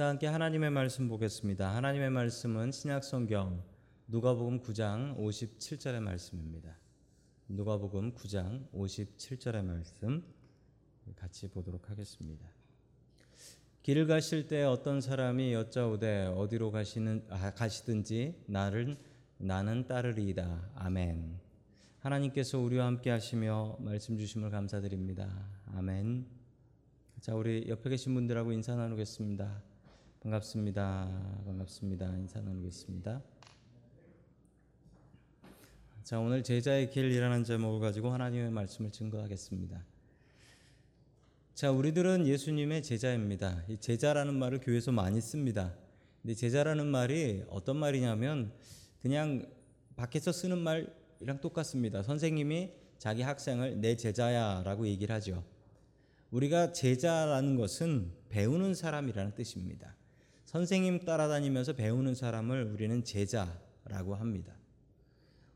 다 함께 하나님의 말씀 보겠습니다. 하나님의 말씀은 신약 성경 누가복음 9장 57절의 말씀입니다. 누가복음 9장 57절의 말씀 같이 보도록 하겠습니다. 길을 가실 때 어떤 사람이 여짜오되 어디로 가시는 아, 가시든지 나를 나는 따르리이다. 아멘. 하나님께서 우리와 함께 하시며 말씀 주심을 감사드립니다. 아멘. 자, 우리 옆에 계신 분들하고 인사 나누겠습니다. 반갑습니다. 반갑습니다. 인사 나누겠습니다. 자, 오늘 제자의 길이라는 제목을 가지고 하나님의 말씀을 증거하겠습니다. 자, 우리들은 예수님의 제자입니다. 이 제자라는 말을 교회에서 많이 씁니다. 근데 제자라는 말이 어떤 말이냐면 그냥 밖에서 쓰는 말이랑 똑같습니다. 선생님이 자기 학생을 내 제자야라고 얘기를 하죠. 우리가 제자라는 것은 배우는 사람이라는 뜻입니다. 선생님 따라다니면서 배우는 사람을 우리는 제자라고 합니다.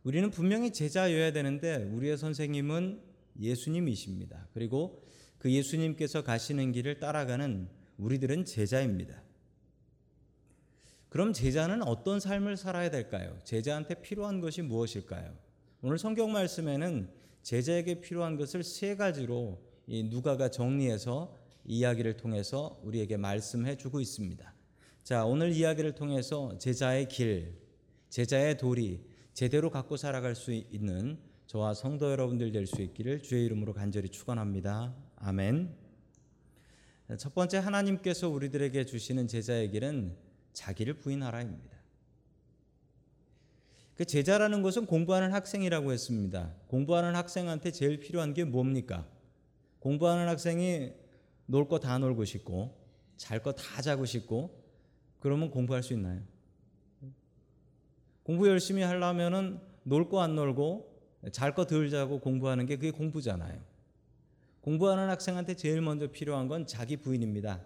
우리는 분명히 제자여야 되는데 우리의 선생님은 예수님이십니다. 그리고 그 예수님께서 가시는 길을 따라가는 우리들은 제자입니다. 그럼 제자는 어떤 삶을 살아야 될까요? 제자한테 필요한 것이 무엇일까요? 오늘 성경 말씀에는 제자에게 필요한 것을 세 가지로 누가가 정리해서 이야기를 통해서 우리에게 말씀해 주고 있습니다. 자, 오늘 이야기를 통해서 제자의 길, 제자의 도리, 제대로 갖고 살아갈 수 있는 저와 성도 여러분들 될 수 있기를 주의 이름으로 간절히 축원합니다. 아멘. 첫 번째 하나님께서 우리들에게 주시는 제자의 길은 자기를 부인하라입니다. 그 제자라는 것은 공부하는 학생이라고 했습니다. 공부하는 학생한테 제일 필요한 게 뭡니까? 공부하는 학생이 놀 거 다 놀고 싶고 잘 거 다 자고 싶고 그러면 공부할 수 있나요? 공부 열심히 하려면은 놀 거 안 놀고 잘 거 덜 자고 공부하는 게 그게 공부잖아요. 공부하는 학생한테 제일 먼저 필요한 건 자기 부인입니다.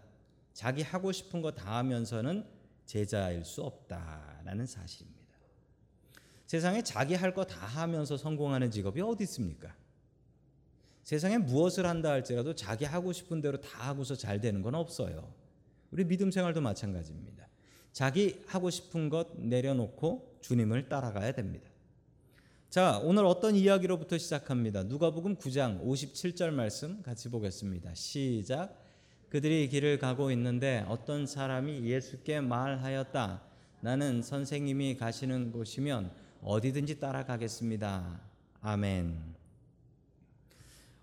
자기 하고 싶은 거 다 하면서는 제자일 수 없다라는 사실입니다. 세상에 자기 할 거 다 하면서 성공하는 직업이 어디 있습니까? 세상에 무엇을 한다 할지라도 자기 하고 싶은 대로 다 하고서 잘 되는 건 없어요. 우리 믿음 생활도 마찬가지입니다. 자기 하고 싶은 것 내려놓고 주님을 따라가야 됩니다. 자, 오늘 어떤 이야기로부터 시작합니다. 누가복음 9장 57절 말씀 같이 보겠습니다. 시작. 그들이 길을 가고 있는데 어떤 사람이 예수께 말하였다. 나는 선생님이 가시는 곳이면 어디든지 따라가겠습니다. 아멘.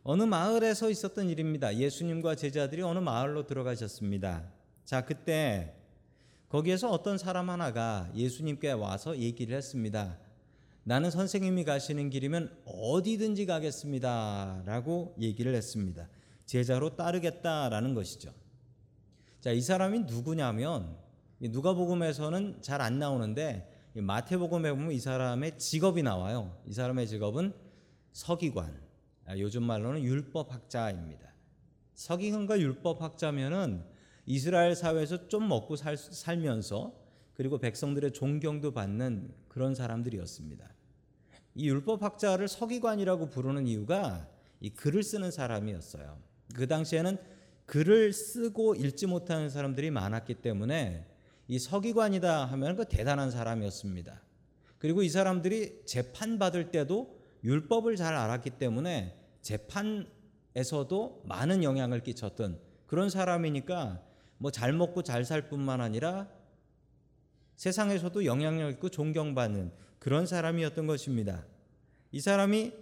어느 마을에서 있었던 일입니다. 예수님과 제자들이 어느 마을로 들어가셨습니다. 자, 그때 거기에서 어떤 사람 하나가 예수님께 와서 얘기를 했습니다. 나는 선생님이 가시는 길이면 어디든지 가겠습니다. 라고 얘기를 했습니다. 제자로 따르겠다라는 것이죠. 자, 이 사람이 누구냐면 누가복음에서는 잘 안 나오는데 마태복음에 보면 이 사람의 직업이 나와요. 이 사람의 직업은 서기관. 아, 요즘 말로는 율법학자입니다. 서기관과 율법학자면은 이스라엘 사회에서 좀 먹고 살, 살면서 그리고 백성들의 존경도 받는 그런 사람들이었습니다. 이 율법학자를 서기관이라고 부르는 이유가 이 글을 쓰는 사람이었어요. 그 당시에는 글을 쓰고 읽지 못하는 사람들이 많았기 때문에 이 서기관이다 하면 그 대단한 사람이었습니다. 그리고 이 사람들이 재판 받을 때도 율법을 잘 알았기 때문에 재판에서도 많은 영향을 끼쳤던 그런 사람이니까 뭐 잘 먹고 잘 살 뿐만 아니라 세상에서도 영향력 있고 존경받는 그런 사람이었던 것입니다. 이 사람이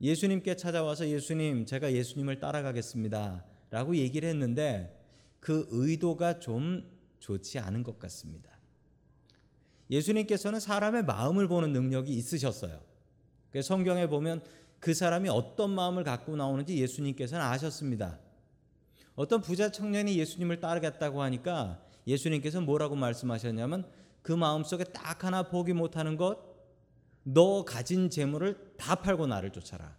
예수님께 찾아와서 예수님, 제가 예수님을 따라가겠습니다. 라고 얘기를 했는데 그 의도가 좀 좋지 않은 것 같습니다. 예수님께서는 사람의 마음을 보는 능력이 있으셨어요. 성경에 보면 그 사람이 어떤 마음을 갖고 나오는지 예수님께서는 아셨습니다. 어떤 부자 청년이 예수님을 따르겠다고 하니까 예수님께서 뭐라고 말씀하셨냐면 그 마음속에 딱 하나 포기 못하는 것, 너 가진 재물을 다 팔고 나를 쫓아라.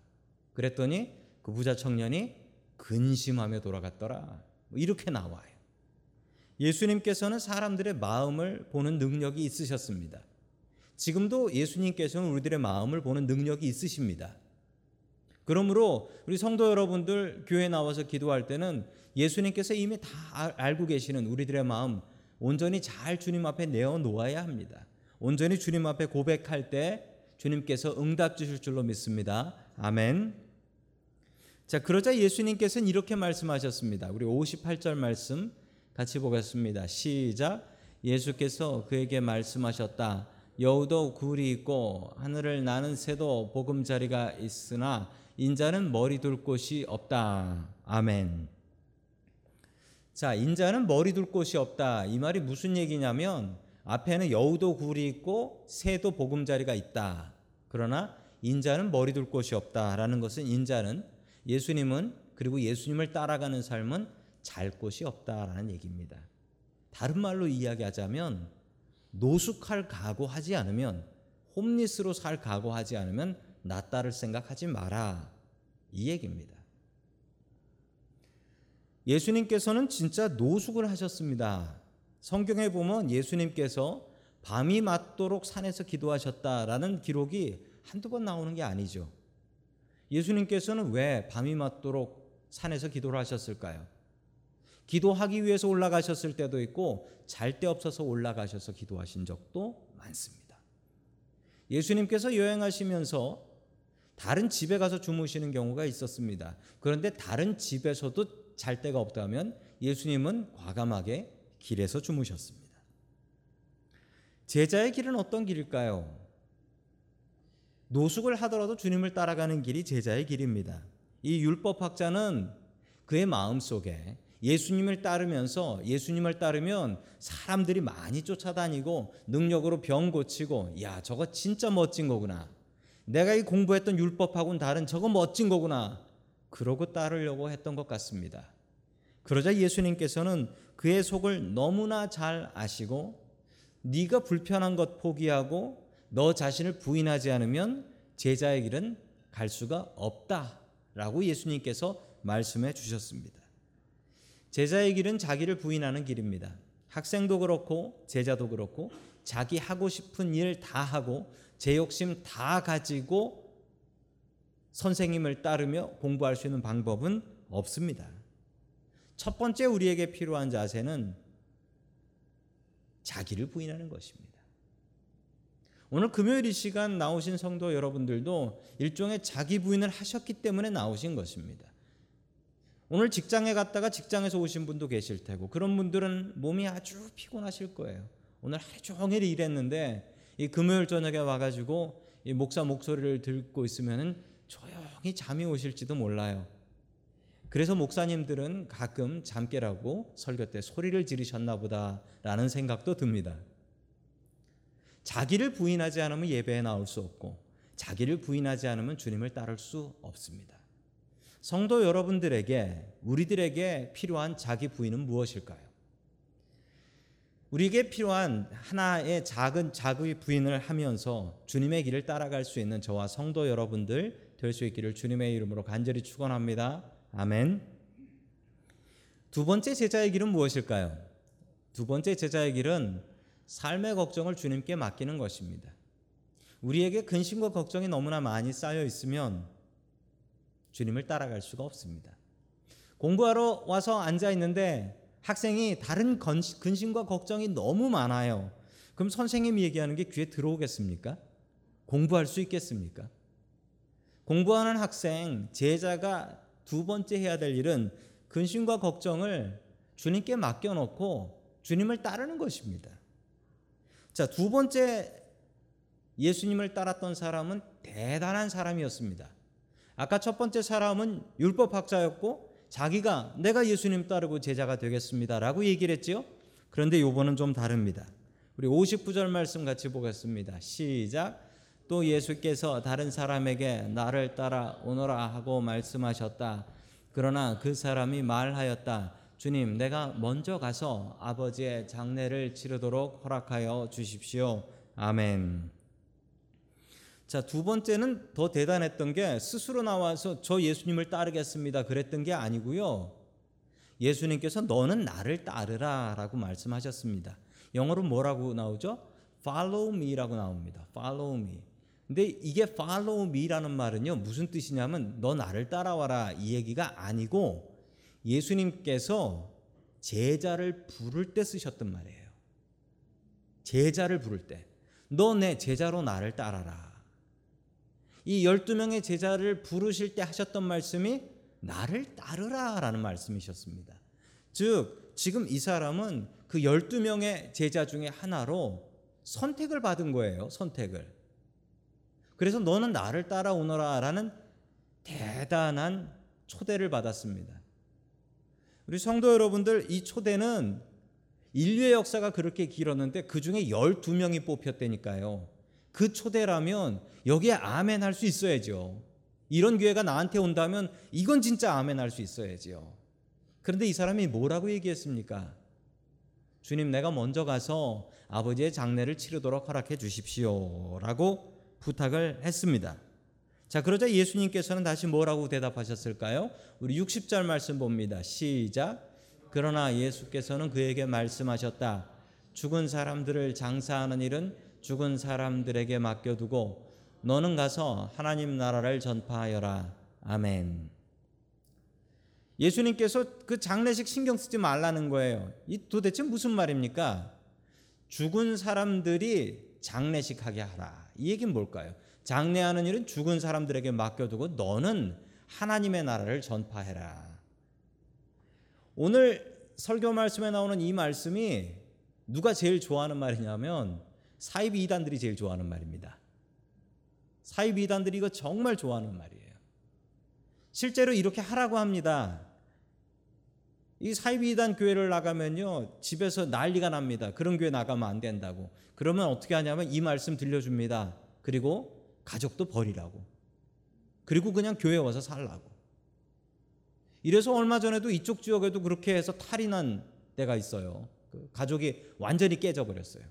그랬더니 그 부자 청년이 근심하며 돌아갔더라. 뭐 이렇게 나와요. 예수님께서는 사람들의 마음을 보는 능력이 있으셨습니다. 지금도 예수님께서는 우리들의 마음을 보는 능력이 있으십니다. 그러므로 우리 성도 여러분들 교회 나와서 기도할 때는 예수님께서 이미 다 알고 계시는 우리들의 마음 온전히 잘 주님 앞에 내어 놓아야 합니다. 온전히 주님 앞에 고백할 때 주님께서 응답 주실 줄로 믿습니다. 아멘. 자, 그러자 예수님께서는 이렇게 말씀하셨습니다. 우리 58절 말씀 같이 보겠습니다. 시작. 예수께서 그에게 말씀하셨다. 여우도 굴이 있고 하늘을 나는 새도 보금자리가 있으나 인자는 머리 둘 곳이 없다. 아멘. 자, 인자는 머리 둘 곳이 없다. 이 말이 무슨 얘기냐면 앞에는 여우도 굴이 있고 새도 보금자리가 있다. 그러나 인자는 머리 둘 곳이 없다라는 것은 인자는 예수님은 그리고 예수님을 따라가는 삶은 잘 곳이 없다라는 얘기입니다. 다른 말로 이야기하자면 노숙할 각오하지 않으면 홈리스로 살 각오하지 않으면 낫다를 생각하지 마라 이 얘기입니다. 예수님께서는 진짜 노숙을 하셨습니다. 성경에 보면 예수님께서 밤이 맞도록 산에서 기도하셨다라는 기록이 한두 번 나오는 게 아니죠. 예수님께서는 왜 밤이 맞도록 산에서 기도를 하셨을까요? 기도하기 위해서 올라가셨을 때도 있고 잘 데 없어서 올라가셔서 기도하신 적도 많습니다. 예수님께서 여행하시면서 다른 집에 가서 주무시는 경우가 있었습니다. 그런데 다른 집에서도 잘 데가 없다면 예수님은 과감하게 길에서 주무셨습니다. 제자의 길은 어떤 길일까요? 노숙을 하더라도 주님을 따라가는 길이 제자의 길입니다. 이 율법학자는 그의 마음 속에 예수님을 따르면서 예수님을 따르면 사람들이 많이 쫓아다니고 능력으로 병 고치고 야 저거 진짜 멋진 거구나. 내가 이 공부했던 율법하고는 다른 저거 멋진 거구나. 그러고 따르려고 했던 것 같습니다. 그러자 예수님께서는 그의 속을 너무나 잘 아시고 네가 불편한 것 포기하고 너 자신을 부인하지 않으면 제자의 길은 갈 수가 없다라고 예수님께서 말씀해 주셨습니다. 제자의 길은 자기를 부인하는 길입니다. 학생도 그렇고 제자도 그렇고 자기 하고 싶은 일 다 하고 제 욕심 다 가지고 선생님을 따르며 공부할 수 있는 방법은 없습니다. 첫 번째 우리에게 필요한 자세는 자기를 부인하는 것입니다. 오늘 금요일 이 시간 나오신 성도 여러분들도 일종의 자기 부인을 하셨기 때문에 나오신 것입니다. 오늘 직장에 갔다가 직장에서 오신 분도 계실 테고 그런 분들은 몸이 아주 피곤하실 거예요. 오늘 하루 종일 일했는데 이 금요일 저녁에 와가지고 이 목사 목소리를 듣고 있으면은 조용히 잠이 오실지도 몰라요. 그래서 목사님들은 가끔 잠 깨라고 설교 때 소리를 지르셨나 보다라는 생각도 듭니다. 자기를 부인하지 않으면 예배에 나올 수 없고 자기를 부인하지 않으면 주님을 따를 수 없습니다. 성도 여러분들에게 우리들에게 필요한 자기 부인은 무엇일까요? 우리에게 필요한 하나의 작은 자기 부인을 하면서 주님의 길을 따라갈 수 있는 저와 성도 여러분들 될 수 있기를 주님의 이름으로 간절히 축원합니다. 아멘. 두 번째 제자의 길은 무엇일까요? 두 번째 제자의 길은 삶의 걱정을 주님께 맡기는 것입니다. 우리에게 근심과 걱정이 너무나 많이 쌓여 있으면 주님을 따라갈 수가 없습니다. 공부하러 와서 앉아 있는데 학생이 다른 근심과 걱정이 너무 많아요. 그럼 선생님이 얘기하는 게 귀에 들어오겠습니까? 공부할 수 있겠습니까? 공부하는 학생, 제자가 두 번째 해야 될 일은 근심과 걱정을 주님께 맡겨놓고 주님을 따르는 것입니다. 자, 두 번째 예수님을 따랐던 사람은 대단한 사람이었습니다. 아까 첫 번째 사람은 율법학자였고 자기가 내가 예수님 따르고 제자가 되겠습니다라고 얘기를 했지요. 그런데 요번은 좀 다릅니다. 우리 59절 말씀 같이 보겠습니다. 시작. 또 예수께서 다른 사람에게 나를 따라 오너라 하고 말씀하셨다. 그러나 그 사람이 말하였다. 주님, 내가 먼저 가서 아버지의 장례를 치르도록 허락하여 주십시오. 아멘. 자, 두 번째는 더 대단했던 게 스스로 나와서 저 예수님을 따르겠습니다. 그랬던 게 아니고요. 예수님께서 너는 나를 따르라라고 말씀하셨습니다. 영어로 뭐라고 나오죠? follow me라고 나옵니다. follow me. 근데 이게 follow me라는 말은요. 무슨 뜻이냐면 너 나를 따라와라 이 얘기가 아니고 예수님께서 제자를 부를 때 쓰셨던 말이에요. 제자를 부를 때 너 내 제자로 나를 따라라. 이 12명의 제자를 부르실 때 하셨던 말씀이 나를 따르라라는 말씀이셨습니다. 즉 지금 이 사람은 그 12명의 제자 중에 하나로 선택을 받은 거예요. 선택을. 그래서 너는 나를 따라오너라라는 대단한 초대를 받았습니다. 우리 성도 여러분들 이 초대는 인류의 역사가 그렇게 길었는데 그 중에 12명이 뽑혔다니까요. 그 초대라면 여기에 아멘 할 수 있어야죠. 이런 기회가 나한테 온다면 이건 진짜 아멘 할 수 있어야지요. 그런데 이 사람이 뭐라고 얘기했습니까? 주님 내가 먼저 가서 아버지의 장례를 치르도록 허락해 주십시오. 라고 부탁을 했습니다. 자, 그러자 예수님께서는 다시 뭐라고 대답하셨을까요? 우리 60절 말씀 봅니다. 시작. 그러나 예수께서는 그에게 말씀하셨다. 죽은 사람들을 장사하는 일은 죽은 사람들에게 맡겨두고 너는 가서 하나님 나라를 전파하여라. 아멘. 예수님께서 그 장례식 신경 쓰지 말라는 거예요. 이 도대체 무슨 말입니까? 죽은 사람들이 장례식 하게 하라. 이 얘기는 뭘까요? 장례하는 일은 죽은 사람들에게 맡겨두고 너는 하나님의 나라를 전파해라. 오늘 설교 말씀에 나오는 이 말씀이 누가 제일 좋아하는 말이냐면 사이비 이단들이 제일 좋아하는 말입니다. 사이비 이단들이 이거 정말 좋아하는 말이에요. 실제로 이렇게 하라고 합니다. 이 사이비 이단 교회를 나가면요 집에서 난리가 납니다. 그런 교회 나가면 안 된다고. 그러면 어떻게 하냐면 이 말씀 들려줍니다. 그리고 가족도 버리라고. 그리고 그냥 교회 와서 살라고. 이래서 얼마 전에도 이쪽 지역에도 그렇게 해서 탈이 난 때가 있어요. 그 가족이 완전히 깨져버렸어요.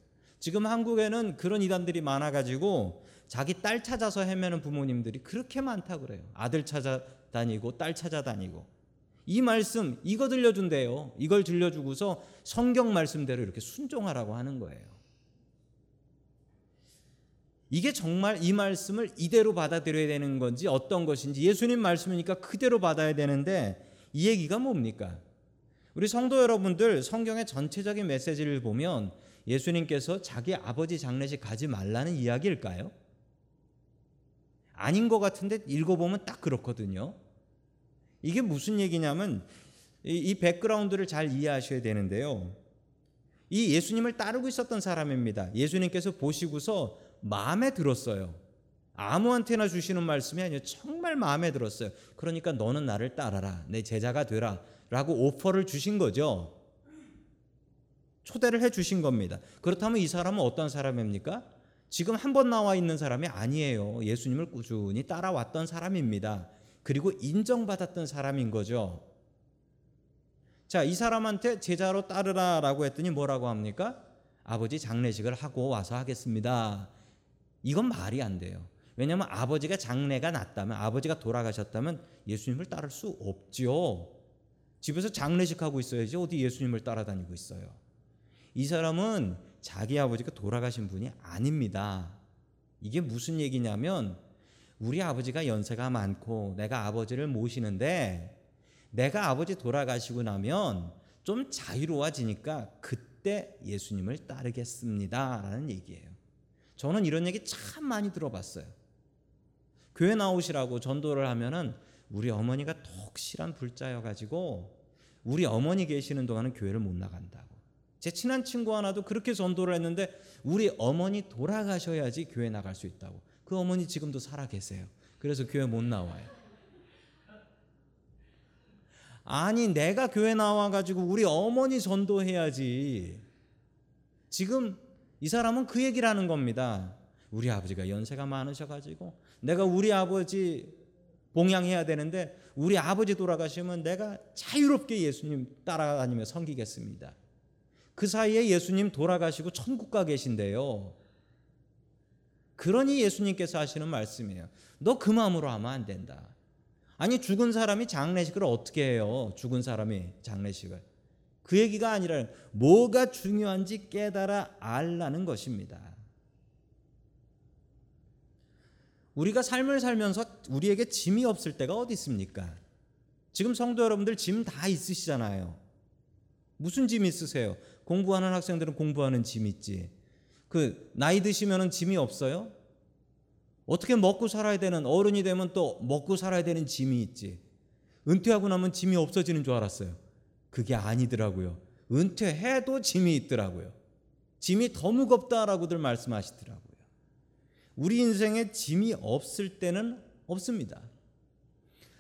지금 한국에는 그런 이단들이 많아가지고 자기 딸 찾아서 헤매는 부모님들이 그렇게 많다 그래요. 아들 찾아다니고 딸 찾아다니고. 이 말씀 이거 들려준대요. 이걸 들려주고서 성경 말씀대로 이렇게 순종하라고 하는 거예요. 이게 정말 이 말씀을 이대로 받아들여야 되는 건지 어떤 것인지 예수님 말씀이니까 그대로 받아야 되는데 이 얘기가 뭡니까? 우리 성도 여러분들 성경의 전체적인 메시지를 보면 예수님께서 자기 아버지 장례식 가지 말라는 이야기일까요? 아닌 것 같은데 읽어보면 딱 그렇거든요. 이게 무슨 얘기냐면 이 백그라운드를 잘 이해하셔야 되는데요. 이 예수님을 따르고 있었던 사람입니다. 예수님께서 보시고서 마음에 들었어요. 아무한테나 주시는 말씀이 아니에요. 정말 마음에 들었어요. 그러니까 너는 나를 따라라. 내 제자가 되라. 라고 오퍼를 주신 거죠. 초대를 해 주신 겁니다. 그렇다면 이 사람은 어떤 사람입니까? 지금 한 번 나와 있는 사람이 아니에요. 예수님을 꾸준히 따라왔던 사람입니다. 그리고 인정받았던 사람인 거죠. 자, 이 사람한테 제자로 따르라라고 했더니 뭐라고 합니까? 아버지 장례식을 하고 와서 하겠습니다. 이건 말이 안 돼요. 왜냐하면 아버지가 장례가 났다면 아버지가 돌아가셨다면 예수님을 따를 수 없지요. 집에서 장례식 하고 있어야지 어디 예수님을 따라다니고 있어요. 이 사람은 자기 아버지가 돌아가신 분이 아닙니다. 이게 무슨 얘기냐면 우리 아버지가 연세가 많고 내가 아버지를 모시는데 내가 아버지 돌아가시고 나면 좀 자유로워지니까 그때 예수님을 따르겠습니다 라는 얘기예요. 저는 이런 얘기 참 많이 들어봤어요. 교회 나오시라고 전도를 하면은 우리 어머니가 톡실한 불자여 가지고 우리 어머니 계시는 동안은 교회를 못 나간다고. 제 친한 친구 하나도 그렇게 전도를 했는데 우리 어머니 돌아가셔야지 교회 나갈 수 있다고. 그 어머니 지금도 살아 계세요. 그래서 교회 못 나와요. 아니 내가 교회 나와 가지고 우리 어머니 전도해야지. 지금 이 사람은 그 얘기를 하는 겁니다. 우리 아버지가 연세가 많으셔 가지고 내가 우리 아버지 봉양해야 되는데 우리 아버지 돌아가시면 내가 자유롭게 예수님 따라다니며 섬기겠습니다. 그 사이에 예수님 돌아가시고 천국 가 계신데요. 그러니 예수님께서 하시는 말씀이에요. 너 그 마음으로 하면 안 된다. 아니 죽은 사람이 장례식을 어떻게 해요? 죽은 사람이 장례식을. 그 얘기가 아니라 뭐가 중요한지 깨달아 알라는 것입니다. 우리가 삶을 살면서 우리에게 짐이 없을 때가 어디 있습니까? 지금 성도 여러분들 짐 다 있으시잖아요. 무슨 짐 있으세요? 공부하는 학생들은 공부하는 짐 있지. 그 나이 드시면은 짐이 없어요? 어떻게 먹고 살아야 되는 어른이 되면 또 먹고 살아야 되는 짐이 있지. 은퇴하고 나면 짐이 없어지는 줄 알았어요. 그게 아니더라고요. 은퇴해도 짐이 있더라고요. 짐이 더 무겁다라고들 말씀하시더라고요. 우리 인생에 짐이 없을 때는 없습니다.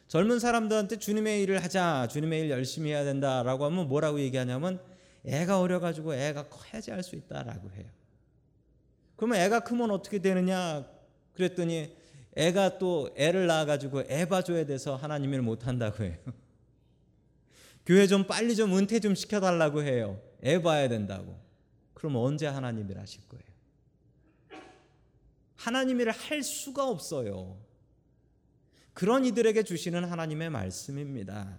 젊은 사람들한테 주님의 일을 하자, 주님의 일 열심히 해야 된다라고 하면 뭐라고 얘기하냐면 애가 어려가지고 애가 커야지 할 수 있다라고 해요. 그러면 애가 크면 어떻게 되느냐? 그랬더니 애가 또 애를 낳아가지고 애 봐줘야 돼서 하나님을 못한다고 해요. 교회 좀 빨리 좀 은퇴 좀 시켜달라고 해요. 애 봐야 된다고. 그럼 언제 하나님을 하실 거예요? 하나님을 할 수가 없어요. 그런 이들에게 주시는 하나님의 말씀입니다.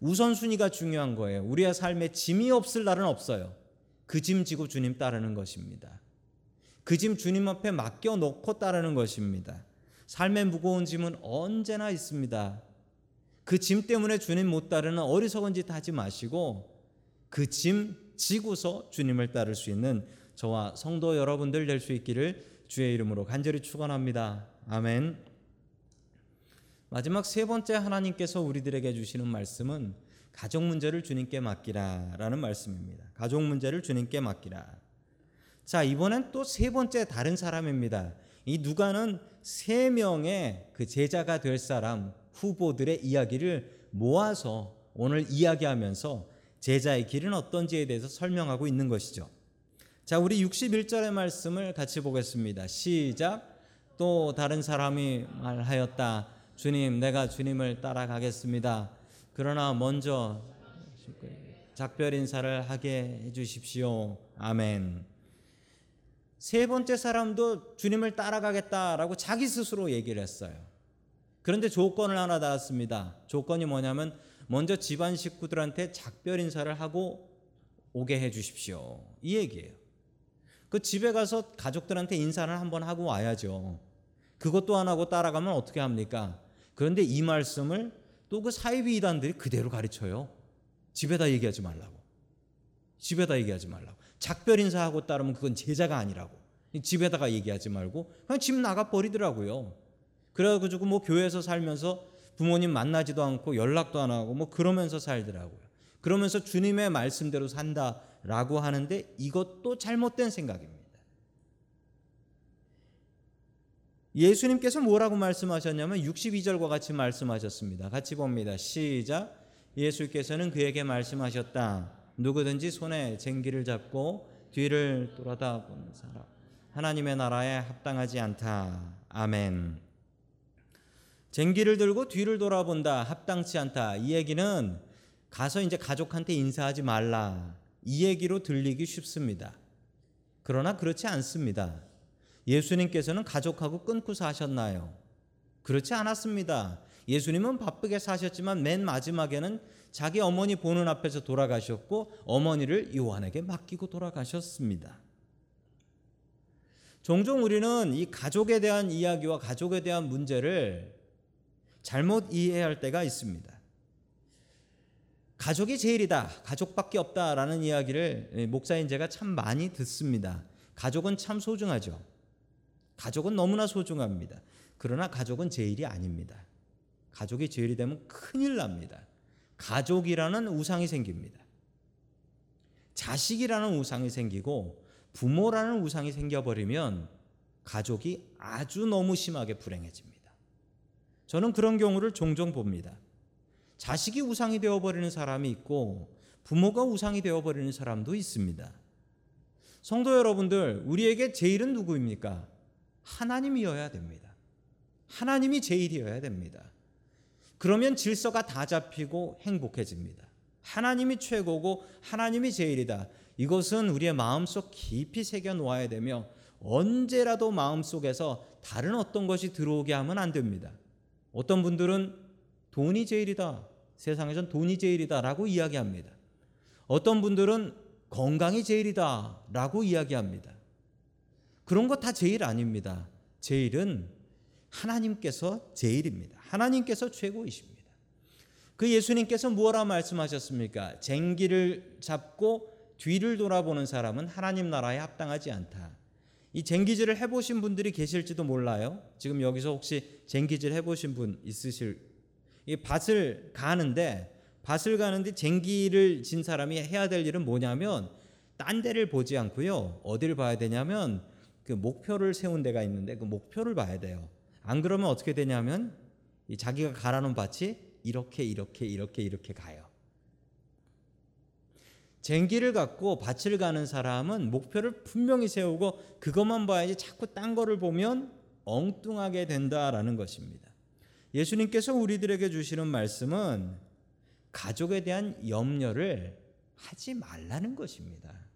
우선순위가 중요한 거예요. 우리의 삶에 짐이 없을 날은 없어요. 그 짐 지고 주님 따르는 것입니다. 그 짐 주님 앞에 맡겨 놓고 따르는 것입니다. 삶의 무거운 짐은 언제나 있습니다. 그 짐 때문에 주님 못 따르는 어리석은 짓 하지 마시고 그 짐 지고서 주님을 따를 수 있는 저와 성도 여러분들 될 수 있기를 주의 이름으로 간절히 축원합니다. 아멘. 마지막 세 번째 하나님께서 우리들에게 주시는 말씀은 가족 문제를 주님께 맡기라라는 말씀입니다. 가족 문제를 주님께 맡기라. 자, 이번엔 또 세 번째 다른 사람입니다. 이 누가는 세 명의 그 제자가 될 사람 후보들의 이야기를 모아서 오늘 이야기하면서 제자의 길은 어떤지에 대해서 설명하고 있는 것이죠. 자, 우리 61절의 말씀을 같이 보겠습니다. 시작. 또 다른 사람이 말하였다. 주님, 내가 주님을 따라가겠습니다. 그러나 먼저 작별 인사를 하게 해 주십시오. 아멘. 세 번째 사람도 주님을 따라가겠다라고 자기 스스로 얘기를 했어요. 그런데 조건을 하나 달았습니다. 조건이 뭐냐면 먼저 집안 식구들한테 작별 인사를 하고 오게 해 주십시오. 이 얘기예요. 그 집에 가서 가족들한테 인사를 한번 하고 와야죠. 그것도 안 하고 따라가면 어떻게 합니까? 그런데 이 말씀을 또 그 사이비 이단들이 그대로 가르쳐요. 집에다 얘기하지 말라고. 집에다 얘기하지 말라고. 작별 인사하고 따르면 그건 제자가 아니라고. 집에다가 얘기하지 말고 그냥 집 나가 버리더라고요. 그래가지고 뭐 교회에서 살면서 부모님 만나지도 않고 연락도 안 하고 뭐 그러면서 살더라고요. 그러면서 주님의 말씀대로 산다라고 하는데 이것도 잘못된 생각입니다. 예수님께서 뭐라고 말씀하셨냐면 62절과 같이 말씀하셨습니다. 같이 봅니다. 시작. 예수께서는 그에게 말씀하셨다. 누구든지 손에 쟁기를 잡고 뒤를 돌아다 보는 사람 하나님의 나라에 합당하지 않다. 아멘. 쟁기를 들고 뒤를 돌아본다. 합당치 않다. 이 얘기는 가서 이제 가족한테 인사하지 말라. 이 얘기로 들리기 쉽습니다. 그러나 그렇지 않습니다. 예수님께서는 가족하고 끊고 사셨나요? 그렇지 않았습니다. 예수님은 바쁘게 사셨지만 맨 마지막에는 자기 어머니 보는 앞에서 돌아가셨고 어머니를 요한에게 맡기고 돌아가셨습니다. 종종 우리는 이 가족에 대한 이야기와 가족에 대한 문제를 잘못 이해할 때가 있습니다. 가족이 제일이다. 가족밖에 없다라는 이야기를 목사인 제가 참 많이 듣습니다. 가족은 참 소중하죠. 가족은 너무나 소중합니다. 그러나 가족은 제일이 아닙니다. 가족이 제일이 되면 큰일 납니다. 가족이라는 우상이 생깁니다. 자식이라는 우상이 생기고 부모라는 우상이 생겨버리면 가족이 아주 너무 심하게 불행해집니다. 저는 그런 경우를 종종 봅니다. 자식이 우상이 되어버리는 사람이 있고 부모가 우상이 되어버리는 사람도 있습니다. 성도 여러분들, 우리에게 제일은 누구입니까? 하나님이어야 됩니다. 하나님이 제일이어야 됩니다. 그러면 질서가 다 잡히고 행복해집니다. 하나님이 최고고 하나님이 제일이다. 이것은 우리의 마음속 깊이 새겨 놓아야 되며 언제라도 마음속에서 다른 어떤 것이 들어오게 하면 안 됩니다. 어떤 분들은 돈이 제일이다. 세상에선 돈이 제일이다라고 이야기합니다. 어떤 분들은 건강이 제일이다라고 이야기합니다. 그런 거 다 제일 아닙니다. 제일은 하나님께서 제일입니다. 하나님께서 최고이십니다. 그 예수님께서 무엇라 말씀하셨습니까? 쟁기를 잡고 뒤를 돌아보는 사람은 하나님 나라에 합당하지 않다. 이 쟁기질을 해보신 분들이 계실지도 몰라요. 지금 여기서 혹시 쟁기질 해보신 분 있으실 이 밭을 가는데 밭을 가는데 쟁기를 진 사람이 해야 될 일은 뭐냐면 딴 데를 보지 않고요. 어디를 봐야 되냐면 그 목표를 세운 데가 있는데 그 목표를 봐야 돼요. 안 그러면 어떻게 되냐면 이 자기가 가라는 밭이 이렇게 이렇게 이렇게 이렇게 가요. 쟁기를 갖고 밭을 가는 사람은 목표를 분명히 세우고 그것만 봐야지 자꾸 딴 거를 보면 엉뚱하게 된다라는 것입니다. 예수님께서 우리들에게 주시는 말씀은 가족에 대한 염려를 하지 말라는 것입니다.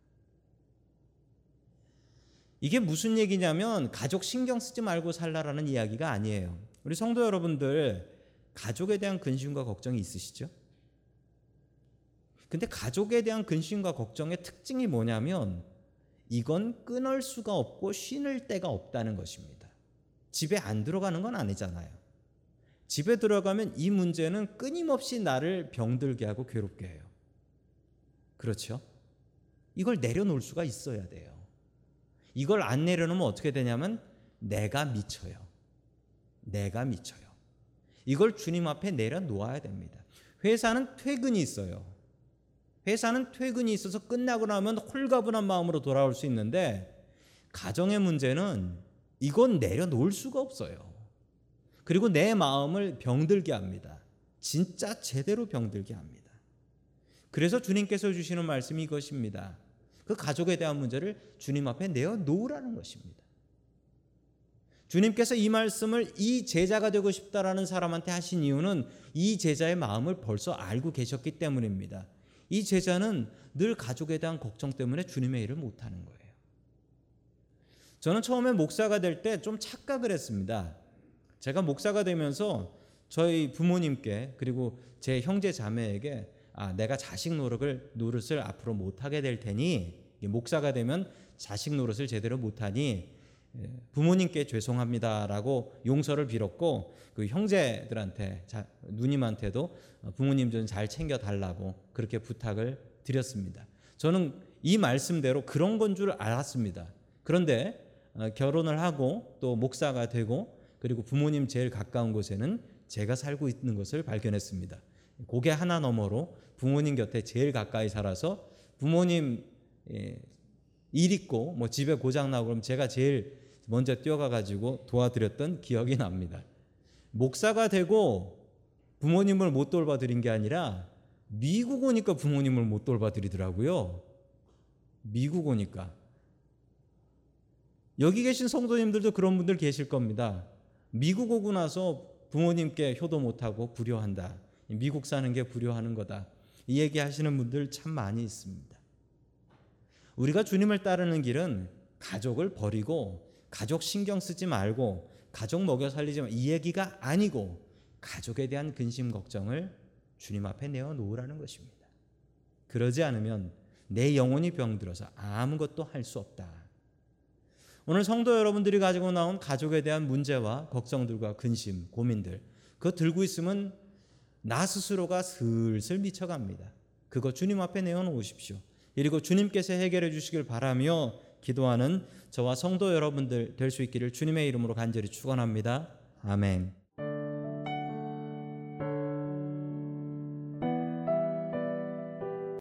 이게 무슨 얘기냐면 가족 신경 쓰지 말고 살라라는 이야기가 아니에요. 우리 성도 여러분들 가족에 대한 근심과 걱정이 있으시죠? 근데 가족에 대한 근심과 걱정의 특징이 뭐냐면 이건 끊을 수가 없고 쉬는 데가 없다는 것입니다. 집에 안 들어가는 건 아니잖아요. 집에 들어가면 이 문제는 끊임없이 나를 병들게 하고 괴롭게 해요. 그렇죠? 이걸 내려놓을 수가 있어야 돼요. 이걸 안 내려놓으면 어떻게 되냐면 내가 미쳐요. 내가 미쳐요. 이걸 주님 앞에 내려놓아야 됩니다. 회사는 퇴근이 있어요. 회사는 퇴근이 있어서 끝나고 나면 홀가분한 마음으로 돌아올 수 있는데 가정의 문제는 이건 내려놓을 수가 없어요. 그리고 내 마음을 병들게 합니다. 진짜 제대로 병들게 합니다. 그래서 주님께서 주시는 말씀이 이것입니다. 그 가족에 대한 문제를 주님 앞에 내어 놓으라는 것입니다. 주님께서 이 말씀을 이 제자가 되고 싶다라는 사람한테 하신 이유는 이 제자의 마음을 벌써 알고 계셨기 때문입니다. 이 제자는 늘 가족에 대한 걱정 때문에 주님의 일을 못하는 거예요. 저는 처음에 목사가 될 때 좀 착각을 했습니다. 제가 목사가 되면서 저희 부모님께 그리고 제 형제 자매에게 아, 내가 자식 노릇을 노릇을 앞으로 못 하게 될 테니 목사가 되면 자식 노릇을 제대로 못 하니 예, 부모님께 죄송합니다라고 용서를 빌었고 그 형제들한테 자, 누님한테도 부모님 좀 잘 챙겨 달라고 그렇게 부탁을 드렸습니다. 저는 이 말씀대로 그런 건 줄 알았습니다. 그런데 어, 결혼을 하고 또 목사가 되고 그리고 부모님 제일 가까운 곳에는 제가 살고 있는 것을 발견했습니다. 고개 하나 너머로 부모님 곁에 제일 가까이 살아서 부모님 예, 일 있고 뭐 집에 고장 나고 그럼 제가 제일 먼저 뛰어가 가지고 도와드렸던 기억이 납니다. 목사가 되고 부모님을 못 돌봐 드린 게 아니라 미국 오니까 부모님을 못 돌봐 드리더라고요. 미국 오니까. 여기 계신 성도님들도 그런 분들 계실 겁니다. 미국 오고 나서 부모님께 효도 못하고 불효한다. 미국 사는 게 불효하는 거다. 이 얘기 하시는 분들 참 많이 있습니다. 우리가 주님을 따르는 길은 가족을 버리고 가족 신경 쓰지 말고 가족 먹여 살리지 이 얘기가 아니고 가족에 대한 근심 걱정을 주님 앞에 내어 놓으라는 것입니다. 그러지 않으면 내 영혼이 병들어서 아무것도 할 수 없다. 오늘 성도 여러분들이 가지고 나온 가족에 대한 문제와 걱정들과 근심, 고민들 그거 들고 있으면 나 스스로가 슬슬 미쳐갑니다. 그거 주님 앞에 내어놓으십시오. 그리고 주님께서 해결해 주시길 바라며 기도하는 저와 성도 여러분들 될 수 있기를 주님의 이름으로 간절히 축원합니다. 아멘.